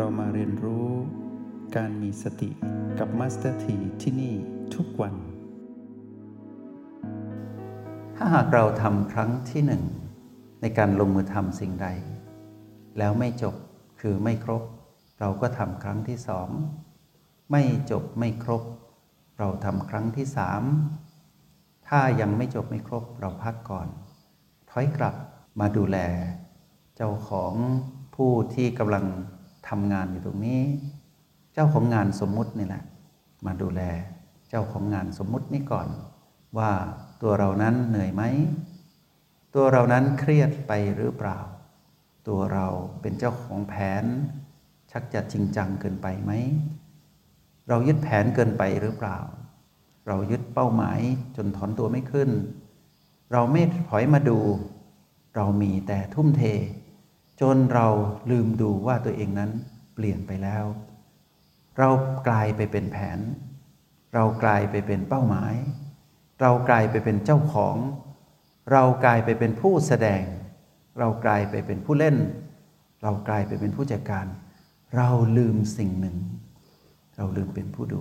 เรามาเรียนรู้การมีสติกับมาสเตอร์ทีที่นี่ทุกวัน ถ้าหากเราทำครั้งที่หนึ่งในการลงมือทำสิ่งใด แล้วไม่จบคือไม่ครบ เราก็ทำครั้งที่สอง ไม่จบไม่ครบ เราทำครั้งที่สามถ้ายังไม่จบไม่ครบเราพักก่อน ถอยกลับมาดูแล เจ้าของผู้ที่กำลัง ทำงานอยู่ตรงนี้ เจ้าของงานสมมุตินี่แหละ มาดูแลเจ้าของงานสมมุตินี้ก่อน ว่าตัวเรานั้นเหนื่อยไหม ตัวเรานั้นเครียดไปหรือเปล่า ตัวเราเป็นเจ้าของแผน ชักจะจริงจังเกินไปไหม เรายึดแผนเกินไปหรือเปล่า เรายึดเป้าหมายจนถอนตัวไม่ขึ้น เราไม่ถอยมาดู เรามีแต่ทุ่มเท จนเราลืมดูว่าตัวเองนั้นเปลี่ยนไปแล้ว เรากลายไปเป็นแผน เรากลายไปเป็นเป้าหมาย เรากลายไปเป็นเจ้าของ เรากลายไปเป็นผู้แสดง เรากลายไปเป็นผู้เล่น เรากลายไปเป็นผู้จัดการ เราลืมสิ่งหนึ่ง เราลืมเป็นผู้ดู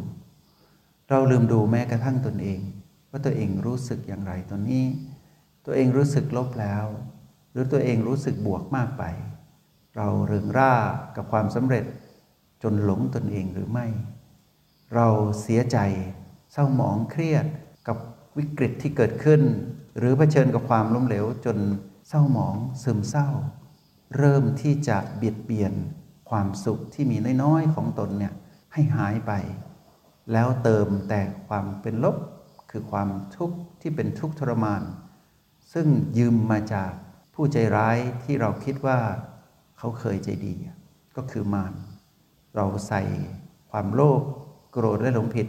เราลืมดูแม้กระทั่งตนเอง ว่าตัวเองรู้สึกอย่างไรตอนนี้ ตัวเองรู้สึกลบแล้ว หรือตัวเองรู้สึกบวกมากไป เราเริงร่ากับความสำเร็จจนหลงตนเองหรือไม่ เราเสียใจเศร้าหมองเครียดกับวิกฤตที่เกิดขึ้น หรือเผชิญกับความล้มเหลวจนเศร้าหมองซึมเศร้า เริ่มที่จะเบียดเบียนความสุขที่มีน้อยๆของตนเนี่ยให้หายไป แล้วเติมแต่ความเป็นลบคือความทุกข์ที่เป็นทุกข์ทรมาน ซึ่งยืมมาจาก ผู้ใจร้ายที่เราคิดว่าเขาเคยใจดี ก็คือมารเราใส่ความโลภโกรธและหลงผิด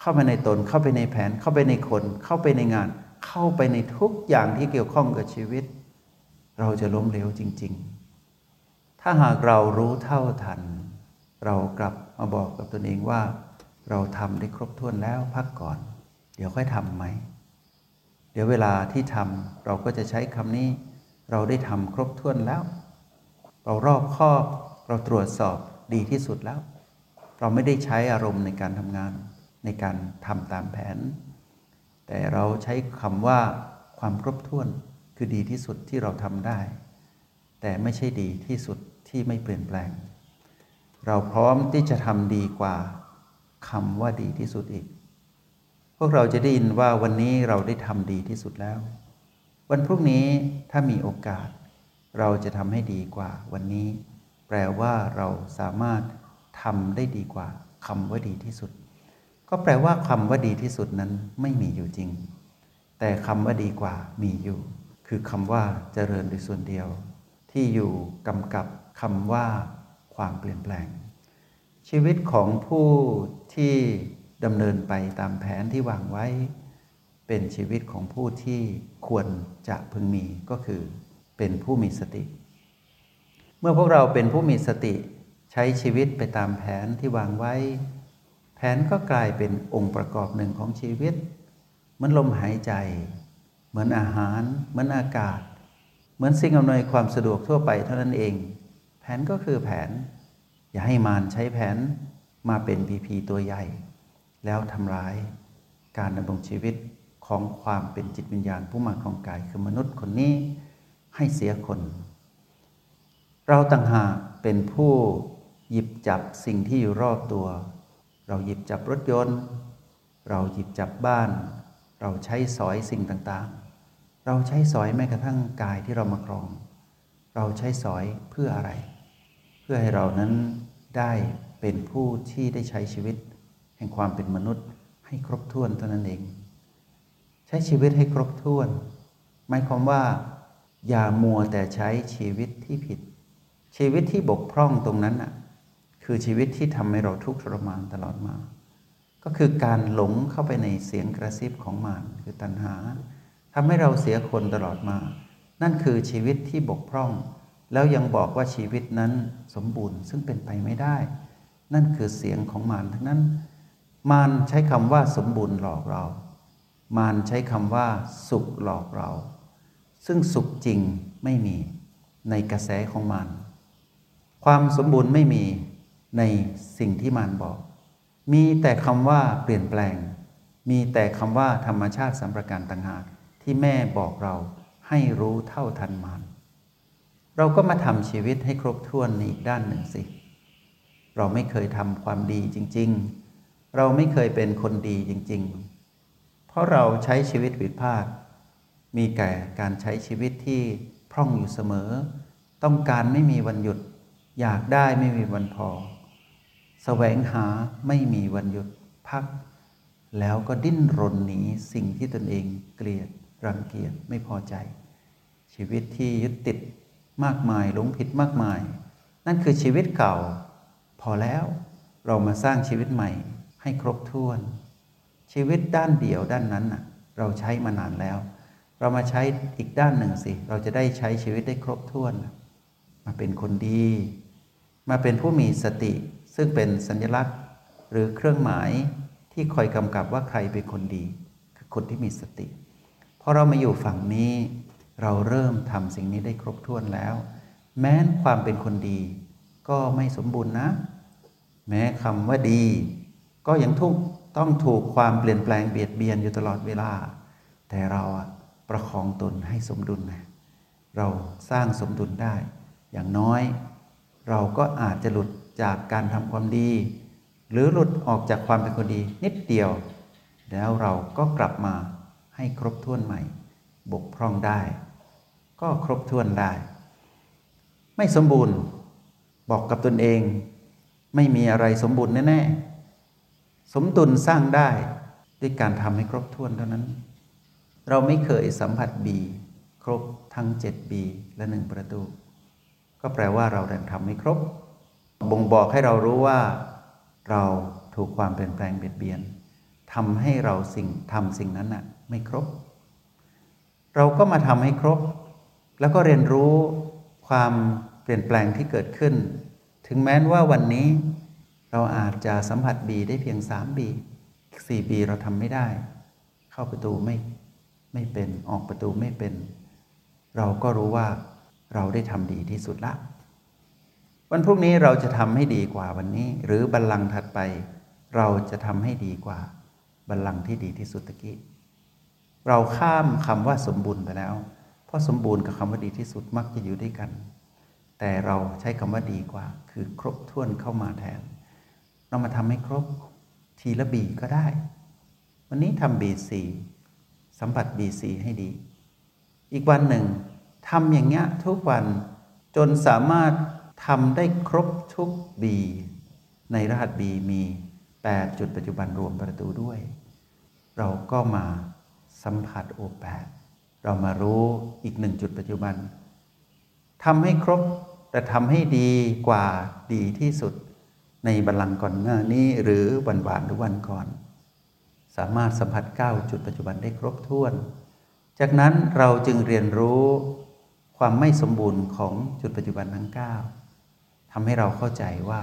เข้าไปในตนเข้าไปในแผน เข้าไปในคน เข้าไปในงาน เข้าไปในทุกอย่างที่เกี่ยวข้องกับชีวิต เราจะล้มเหลวจริง ๆ ถ้าหากเรารู้เท่าทัน เรากลับมาบอกกับตนเองว่า เราทำได้ครบถ้วนแล้วพักก่อน เดี๋ยวค่อยทำไหม เดี๋ยวเวลาที่ทำเราก็จะใช้คำนี้ เราได้ทำครบถ้วนแล้ว เรารอบคอบเราตรวจสอบดีที่สุดแล้ว เราไม่ได้ใช้อารมณ์ในการทำงานในการทำตามแผน แต่เราใช้คำว่าความครบถ้วนคือดีที่สุดที่เราทำได้ แต่ไม่ใช่ดีที่สุดที่ไม่เปลี่ยนแปลง เราพร้อมที่จะทำดีกว่าคำว่าดีที่สุดอีก พวกเราจะได้ยินว่าวันนี้เราได้ทำดีที่สุดแล้ว วันพรุ่งนี้ถ้ามีโอกาส เราจะทำให้ดีกว่าวันนี้ แปลว่าเราสามารถทำได้ดีกว่าคำว่าดีที่สุด ก็แปลว่าคำว่าดีที่สุดนั้นไม่มีอยู่จริง แต่คำว่าดีกว่ามีอยู่ คือคำว่าเจริญโดยส่วนเดียว ที่อยู่กำกับคำว่า ความเปลี่ยนแปลง ชีวิตของผู้ที่ดำเนินไปตามแผนที่วางไว้ เป็นชีวิตของผู้ที่ควรจะพึงมีก็คือเป็นผู้มีสติ เมื่อพวกเราเป็นผู้มีสติใช้ชีวิตไปตามแผนที่วางไว้ แผนก็กลายเป็นองค์ประกอบหนึ่งของชีวิต เหมือนลมหายใจ เหมือนอาหาร เหมือนอากาศ เหมือนสิ่งอำนวยความสะดวกทั่วไปเท่านั้นเอง แผนก็คือแผน อย่าให้มารใช้แผนมาเป็นพีพีตัวใหญ่ แล้วทำร้ายการดำรงชีวิต ของความเป็นจิตวิญญาณผู้มาของกายคือมนุษย์คนนี้ให้เสียคน เราต่างหากเป็นผู้หยิบจับสิ่งที่อยู่รอบตัว เราหยิบจับรถยนต์ เราหยิบจับบ้าน เราใช้สอยสิ่งต่างๆ เราใช้สอยแม้กระทั่งกายที่เรามาครอง เราใช้สอยเพื่ออะไร เพื่อให้เรานั้นได้เป็นผู้ที่ได้ใช้ชีวิต แห่งความเป็นมนุษย์ให้ครบถ้วนเท่านั้นเอง ใช้ชีวิตให้ครบถ้วน หมายความว่า อย่ามัวแต่ใช้ชีวิตที่ผิด ชีวิตที่บกพร่องตรงนั้นน่ะคือชีวิตที่ทำให้เราทุกข์ทรมานตลอดมา ก็คือการหลงเข้าไปในเสียงกระซิบของมารคือตัณหาทำให้เราเสียคนตลอดมา นั่นคือชีวิตที่บกพร่อง แล้วยังบอกว่าชีวิตนั้นสมบูรณ์ซึ่งเป็นไปไม่ได้ นั่นคือเสียงของมารทั้งนั้น มารใช้คำว่าสมบูรณ์หลอกเรา มารใช้คำว่าสุขหลอกเรา ซึ่งสุขจริงไม่มีในกระแสของมารความสมบูรณ์ไม่มีในสิ่งที่มารบอก มีแต่คำว่าเปลี่ยนแปลง มีแต่คำว่าธรรมชาติสัมประการต่างหากที่แม่บอกเราให้รู้เท่าทันมารเราก็มาทำชีวิตให้ครบถ้วนในอีกด้านหนึ่งสิ เราไม่เคยทำความดีจริง ๆ เราไม่เคยเป็นคนดีจริง ๆ ราะเราใช้ชีวิตผิดพลาด มีแก่การใช้ชีวิตที่พร่องอยู่เสมอ ต้องการไม่มีวันหยุด อยากได้ไม่มีวันพอแสวงหาไม่มีวันหยุดพัก แล้วก็ดิ้นรนหนีสิ่งที่ตนเองเกลียดรังเกียจไม่พอใจ ชีวิตที่ยึดติดมากมายหลงผิดมากมาย นั่นคือชีวิตเก่า พอแล้วเรามาสร้างชีวิตใหม่ให้ครบถ้วน ชีวิตด้านเดียวด้านนั้นน่ะเราใช้มานานแล้ว เรามาใช้อีกด้านหนึ่งสิ เราจะได้ใช้ชีวิตได้ครบถ้วน มาเป็นคนดี มาเป็นผู้มีสติ ซึ่งเป็นสัญลักษณ์ หรือเครื่องหมายที่คอยกำกับว่าใครเป็นคนดี คือคนที่มีสติพอเรามาอยู่ฝั่งนี้ เราเริ่มทำสิ่งนี้ได้ครบถ้วนแล้ว แม้นความเป็นคนดี ก็ไม่สมบูรณ์นะ แม้คำว่าดี ก็ยังทุก ต้องถูกความเปลี่ยนแปลงเบียดเบียนอยู่ตลอดเวลา แต่เราประคองตนให้สมดุลนะเราสร้างสมดุลได้ อย่างน้อย เราก็อาจจะหลุดจากการทำความดี หรือหลุดออกจากความเป็นคนดีนิดเดียว แล้วเราก็กลับมาให้ครบถ้วนใหม่ บกพร่องได้ ก็ครบถ้วนได้ ไม่สมบูรณ์ บอกกับตนเอง ไม่มีอะไรสมบูรณ์แน่ๆ สมดุลสร้างได้ด้วยการทำให้ครบถ้วนเท่านั้น เราไม่เคยสัมผัสบีครบทั้งเจ็ดบีและหนึ่งประตู ก็แปลว่าเราได้ทำไม่ครบ บ่งบอกให้เรารู้ว่า เราถูกความเปลี่ยนแปลงเบียดเบียนทำให้เราสิ่งทำสิ่งนั้นน่ะไม่ครบ เราก็มาทำให้ครบ แล้วก็เรียนรู้ความเปลี่ยนแปลงที่เกิดขึ้น ถึงแม้ว่าวันนี้ เราอาจจะสัมผัสบีได้เพียงสามบีสี่บีเราทำไม่ได้ เข้าประตูไม่ไม่เป็นออกประตูไม่เป็น เราก็รู้ว่าเราได้ทำดีที่สุดละ วันพรุ่งนี้เราจะทำให้ดีกว่าวันนี้ หรือบัลลังก์ถัดไป เราจะทำให้ดีกว่าบัลลังก์ที่ดีที่สุดตะกี้เราข้ามคำว่าสมบูรณ์ไปแล้ว เพราะสมบูรณ์กับคำว่าดีที่สุดมักจะอยู่ด้วยกัน แต่เราใช้คำว่าดีกว่า คือครบถ้วนเข้ามาแทน เรามาทำให้ครบทีละบีก็ได้ วันนี้ทำบีสีสัมผัสบีสีให้ดี อีกวันหนึ่งทำอย่างเงี้ยทุกวันจนสามารถทำได้ครบทุกบีในรหัสบีมี 8 จุดปัจจุบันรวมประตูด้วย เราก็มาสัมผัสโอแปดเรามารู้อีกหนึ่งจุดปัจจุบันทำให้ครบแต่ทำให้ดีกว่าดีที่สุด ในบัลลังก์ก่อนหน้านี้หรือวันวานหรือวันก่อน สามารถสัมผัส 9 จุดปัจจุบันได้ครบถ้วน จากนั้นเราจึงเรียนรู้ความไม่สมบูรณ์ของจุดปัจจุบันทั้ง 9ทำให้เราเข้าใจว่า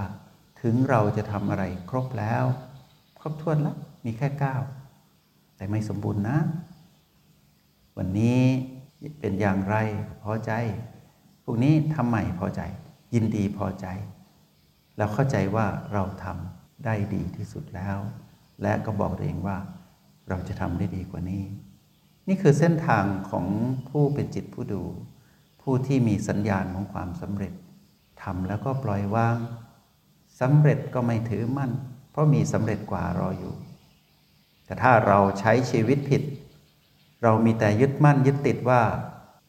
ถึงเราจะทำอะไรครบแล้ว ครบถ้วนแล้วมีแค่ 9 แต่ไม่สมบูรณ์นะ วันนี้เป็นอย่างไรพอใจพวกนี้ทำใหม่พอใจ ยินดีพอใจ แล้วเข้าใจว่าเราทำได้ดีที่สุดแล้ว และก็บอกตัวเองว่าเราจะทำได้ดีกว่านี้ นี่คือเส้นทางของผู้เป็นจิตผู้ดู ผู้ที่มีสัญญาณของความสำเร็จทำแล้วก็ปล่อยวางสำเร็จก็ไม่ถือมั่น เพราะมีสำเร็จกว่ารออยู่ แต่ถ้าเราใช้ชีวิตผิด เรามีแต่ยึดมั่นยึดติดว่า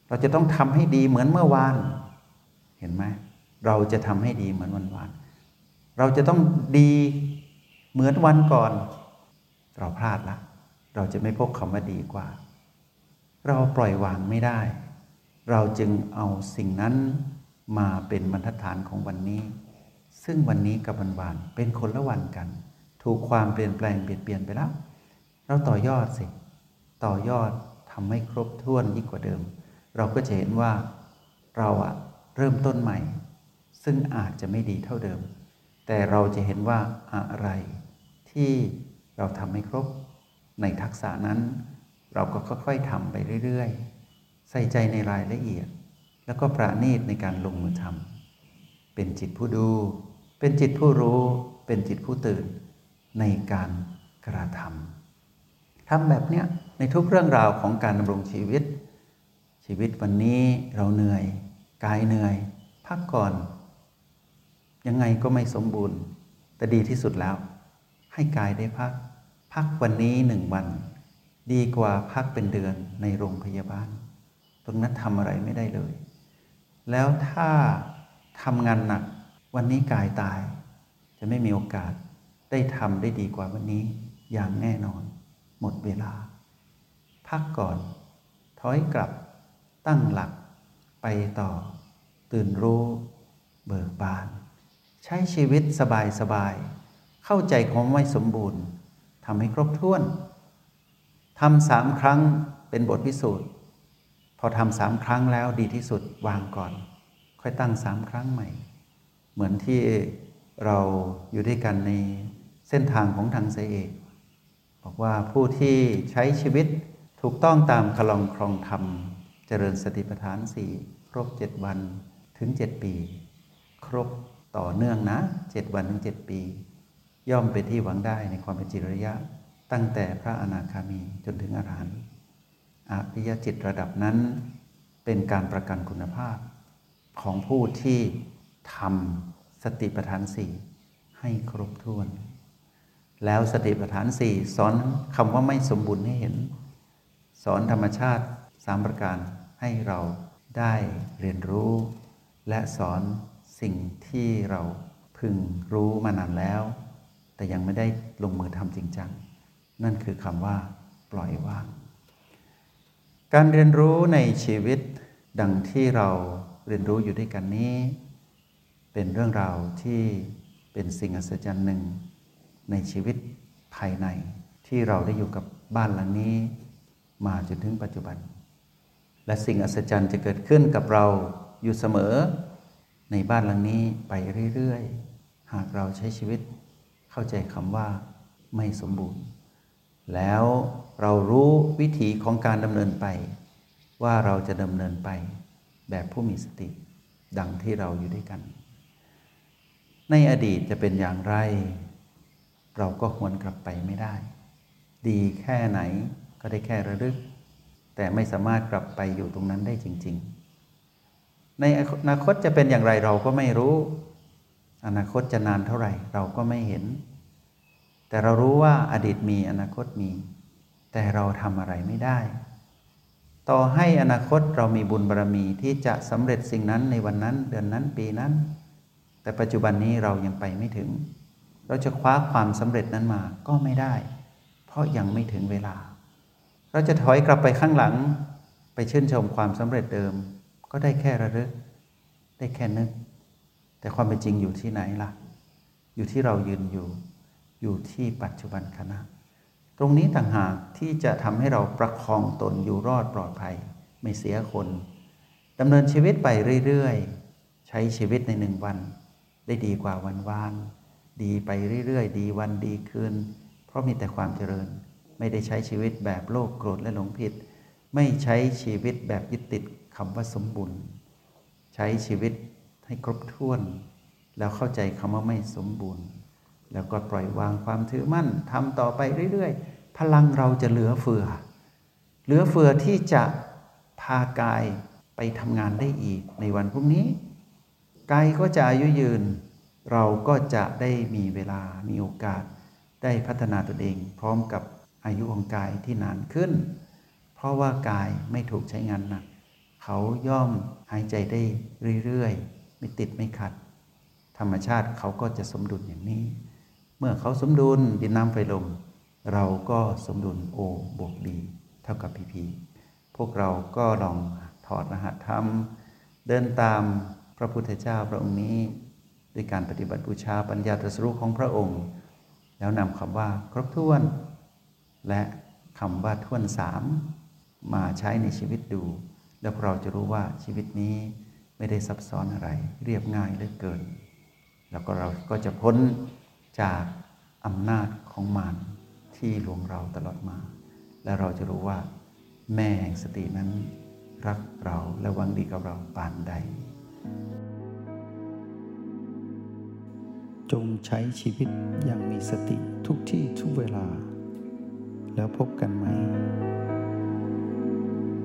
เราจะต้องทำให้ดีเหมือนเมื่อวาน เห็นไหมเราจะทำให้ดีเหมือนวันวาน เราจะต้องดีเหมือนวันก่อน เราพลาดละเราจะไม่พบคำว่าดีกว่า เราปล่อยวางไม่ได้ เราจึงเอาสิ่งนั้นมาเป็นบรรทัดฐานของวันนี้ ซึ่งวันนี้กับวันวานเป็นคนละวันกัน ถูกความเปลี่ยนแปลงเปลี่ยนเปลี่ยนไปแล้ว เราต่อยอดสิ ต่อยอดทำให้ครบถ้วนยิ่งกว่าเดิม เราก็จะเห็นว่าเราอะเริ่มต้นใหม่ ซึ่งอาจจะไม่ดีเท่าเดิม แต่เราจะเห็นว่าอะไรที่เราทำให้ครบในทักษะนั้น เราก็ค่อยๆทำไปเรื่อยๆ ใส่ใจในรายละเอียด แล้วก็ประณีตในการลงมือทำเป็นจิตผู้ดู เป็นจิตผู้รู้ เป็นจิตผู้ตื่น ในการกระทำทำแบบเนี้ยในทุกเรื่องราวของการดำรงชีวิต ชีวิตวันนี้เราเหนื่อย กายเหนื่อย พักก่อน ยังไงก็ไม่สมบูรณ์ แต่ดีที่สุดแล้ว ให้กายได้พัก พักวันนี้หนึ่งวัน ดีกว่าพักเป็นเดือนในโรงพยาบาล ตรงนั้นทำอะไรไม่ได้เลย แล้วถ้าทำงานหนัก วันนี้กายตาย จะไม่มีโอกาสได้ทำได้ดีกว่าวันนี้อย่างแน่นอน หมดเวลา พักก่อน ถอยกลับ ตั้งหลัก ไปต่อ ตื่นรู้ เบิกบาน ใช้ชีวิตสบายสบาย เข้าใจความไม่สมบูรณ์ทำให้ครบถ้วนทำสามครั้งเป็นบทพิสูจน์ พอทำสามครั้งแล้วดีที่สุดวางก่อน ค่อยตั้งสามครั้งใหม่ เหมือนที่เราอยู่ด้วยกันในเส้นทางของทางสายเอกบอกว่าผู้ที่ใช้ชีวิตถูกต้องตามคลองครองธรรม เจริญสติปัฏฐานสี่ครบเจ็ดวันถึงเจ็ดปี ครบ ต่อเนื่องนะเจ็ดวันถึงเจ็ดปี ย่อมเป็นที่หวังได้ในความเป็นจิตระยะ ตั้งแต่พระอนาคามีจนถึงอรหันต์อภิยจิตระดับนั้น เป็นการประกันคุณภาพ ของผู้ที่ทำสติปัฏฐานสี่ให้ครบถ้วน แล้วสติปัฏฐานสี่สอนคำว่าไม่สมบูรณ์ให้เห็น สอนธรรมชาติสามประการให้เราได้เรียนรู้ และสอน สิ่งที่เราพึงรู้มานานแล้ว แต่ยังไม่ได้ลงมือทำจริงจัง นั่นคือคำว่า ปล่อยวาง การเรียนรู้ในชีวิตดังที่เราเรียนรู้อยู่ด้วยกันนี้ เป็นเรื่องราวที่เป็นสิ่งอัศจรรย์หนึ่ง ในชีวิตภายในที่เราได้อยู่กับบ้านหลังนี้ มาจนถึงปัจจุบัน และสิ่งอัศจรรย์จะเกิดขึ้นกับเราอยู่เสมอ ในบ้านหลังนี้ไปเรื่อยๆ หากเราใช้ชีวิตเข้าใจคำว่าไม่สมบูรณ์ แล้วเรารู้วิถีของการดำเนินไป ว่าเราจะดำเนินไปแบบผู้มีสติ ดังที่เราอยู่ด้วยกัน ในอดีตจะเป็นอย่างไร เราก็หวนกลับไปไม่ได้ ดีแค่ไหนก็ได้แค่ระลึก แต่ไม่สามารถกลับไปอยู่ตรงนั้นได้จริง ๆ ในอนาคตจะเป็นอย่างไรเราก็ไม่รู้ อนาคตจะนานเท่าไหร่เราก็ไม่เห็น แต่เรารู้ว่าอดีตมีอนาคตมี แต่เราทำอะไรไม่ได้ ต่อให้อนาคตเรามีบุญบารรมีที่จะสำเร็จสิ่งนั้นในวันนั้นเดือนนั้นปีนั้น แต่ปัจจุบันนี้เรายังไปไม่ถึง เราจะคว้าความสำเร็จนั้นมาก็ไม่ได้ เพราะยังไม่ถึงเวลา เราจะถอยกลับไปข้างหลังไปชื่นชมความสำเร็จเดิม ก็ได้แค่ระลึก ได้แค่นึก แต่ความเป็นจริงอยู่ที่ไหนล่ะ อยู่ที่เรายืนอยู่ อยู่ที่ปัจจุบันขณะตรงนี้ต่างหากที่จะทำให้เราประคองตนอยู่รอดปลอดภัย ไม่เสียคนดำเนินชีวิตไปเรื่อยๆ ใช้ชีวิตในหนึ่งวัน ได้ดีกว่าวันวาน ดีไปเรื่อยๆ ดีวันดีคืน เพราะมีแต่ความเจริญ ไม่ได้ใช้ชีวิตแบบโลภโกรธและหลงผิด ไม่ใช้ชีวิตแบบยึดติด คำว่าสมบูรณ์ ใช้ชีวิตให้ครบถ้วน แล้วเข้าใจคำว่าไม่สมบูรณ์ แล้วก็ปล่อยวางความถือมั่นทำต่อไปเรื่อยๆ พลังเราจะเหลือเฟือ เหลือเฟือที่จะพากายไปทำงานได้อีกในวันพรุ่งนี้ กายก็จะอายุยืน เราก็จะได้มีเวลามีโอกาส ได้พัฒนาตนเอง พร้อมกับอายุของกายที่นานขึ้น เพราะว่ากายไม่ถูกใช้งานหนัก เขาย่อมหายใจได้เรื่อยๆ ไม่ติดไม่ขัด ธรรมชาติเขาก็จะสมดุลอย่างนี้ เมื่อเขาสมดุลดินน้ำไฟลม เราก็สมดุลโอบวกดีเท่ากับพีพีพวกเราก็ลองถอดรหัสธรรม เดินตามพระพุทธเจ้าพระองค์นี้ ด้วยการปฏิบัติบูชาปัญญาตรัสรู้ของพระองค์ แล้วนำคำว่าครบถ้วน และคำว่าท่วนสามมาใช้ในชีวิตดู แล้วเราจะรู้ว่าชีวิตนี้ไม่ได้ซับซ้อนอะไร เรียบง่ายเหลือเกิน แล้วก็เราก็จะพ้นจากอำนาจของมารที่ลวงเราตลอดมา และเราจะรู้ว่าแม่แห่งสตินั้นรักเราและหวังดีกับเราปานใด จงใช้ชีวิตอย่างมีสติทุกที่ทุกเวลา แล้วพบกันไหม